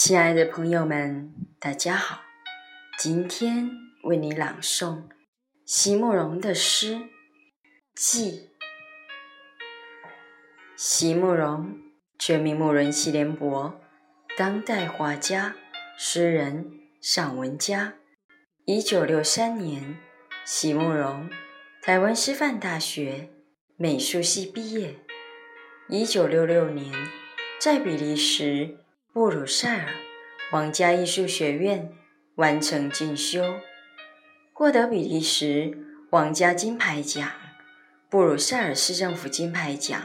亲爱的朋友们，大家好！今天为你朗诵席慕容的诗《寄》。席慕容，全名慕容席联博，当代画家、诗人、散文家。一九六三年，席慕容台湾师范大学美术系毕业。一九六六年，在比利时。布鲁塞尔皇家艺术学院完成进修，获得比利时皇家金牌奖、布鲁塞尔市政府金牌奖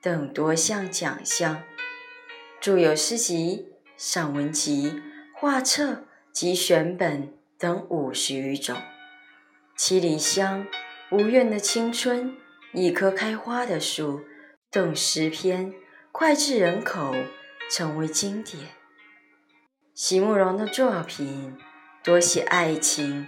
等多项奖项，著有诗集、散文集、画册及选本等五十余种，《七里香》《无怨的青春》《一棵开花的树》等诗篇脍炙人口。成为经典。席慕容的作品多写爱情、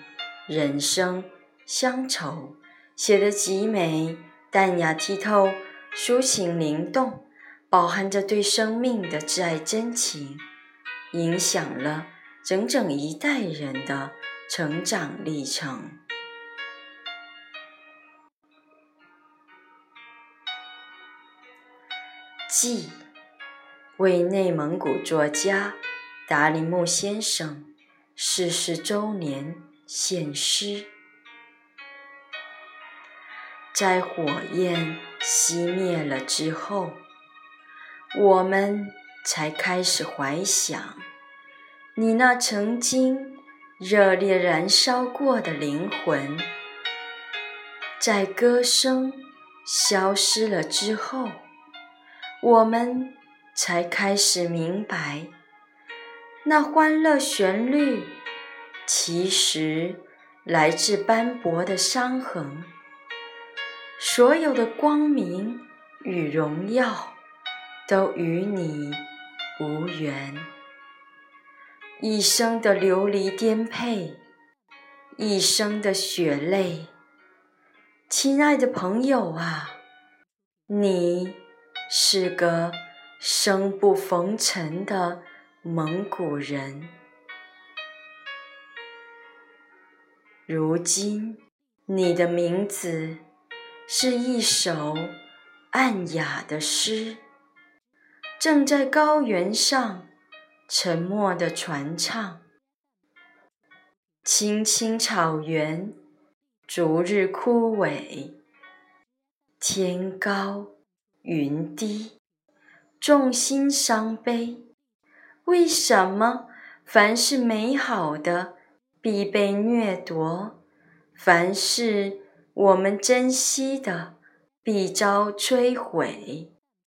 人生、乡愁，写得极美、淡雅剔透、抒情灵动，饱含着对生命的挚爱真情，影响了整整一代人的成长历程。记。为内蒙古作家达林木先生逝世周年献诗。在火焰熄灭了之后，我们才开始怀想你那曾经热烈燃烧过的灵魂。在歌声消失了之后，我们。才开始明白，那欢乐旋律其实来自斑驳的伤痕。所有的光明与荣耀都与你无缘。一生的流离颠沛，一生的血泪，亲爱的朋友啊，你是个。生不逢辰的蒙古人，如今你的名字是一首暗哑的诗，正在高原上沉默的传唱。青青草原逐日枯萎，天高云低。众心伤悲，为什么凡是美好的必被掠夺？凡是我们珍惜的必遭摧毁？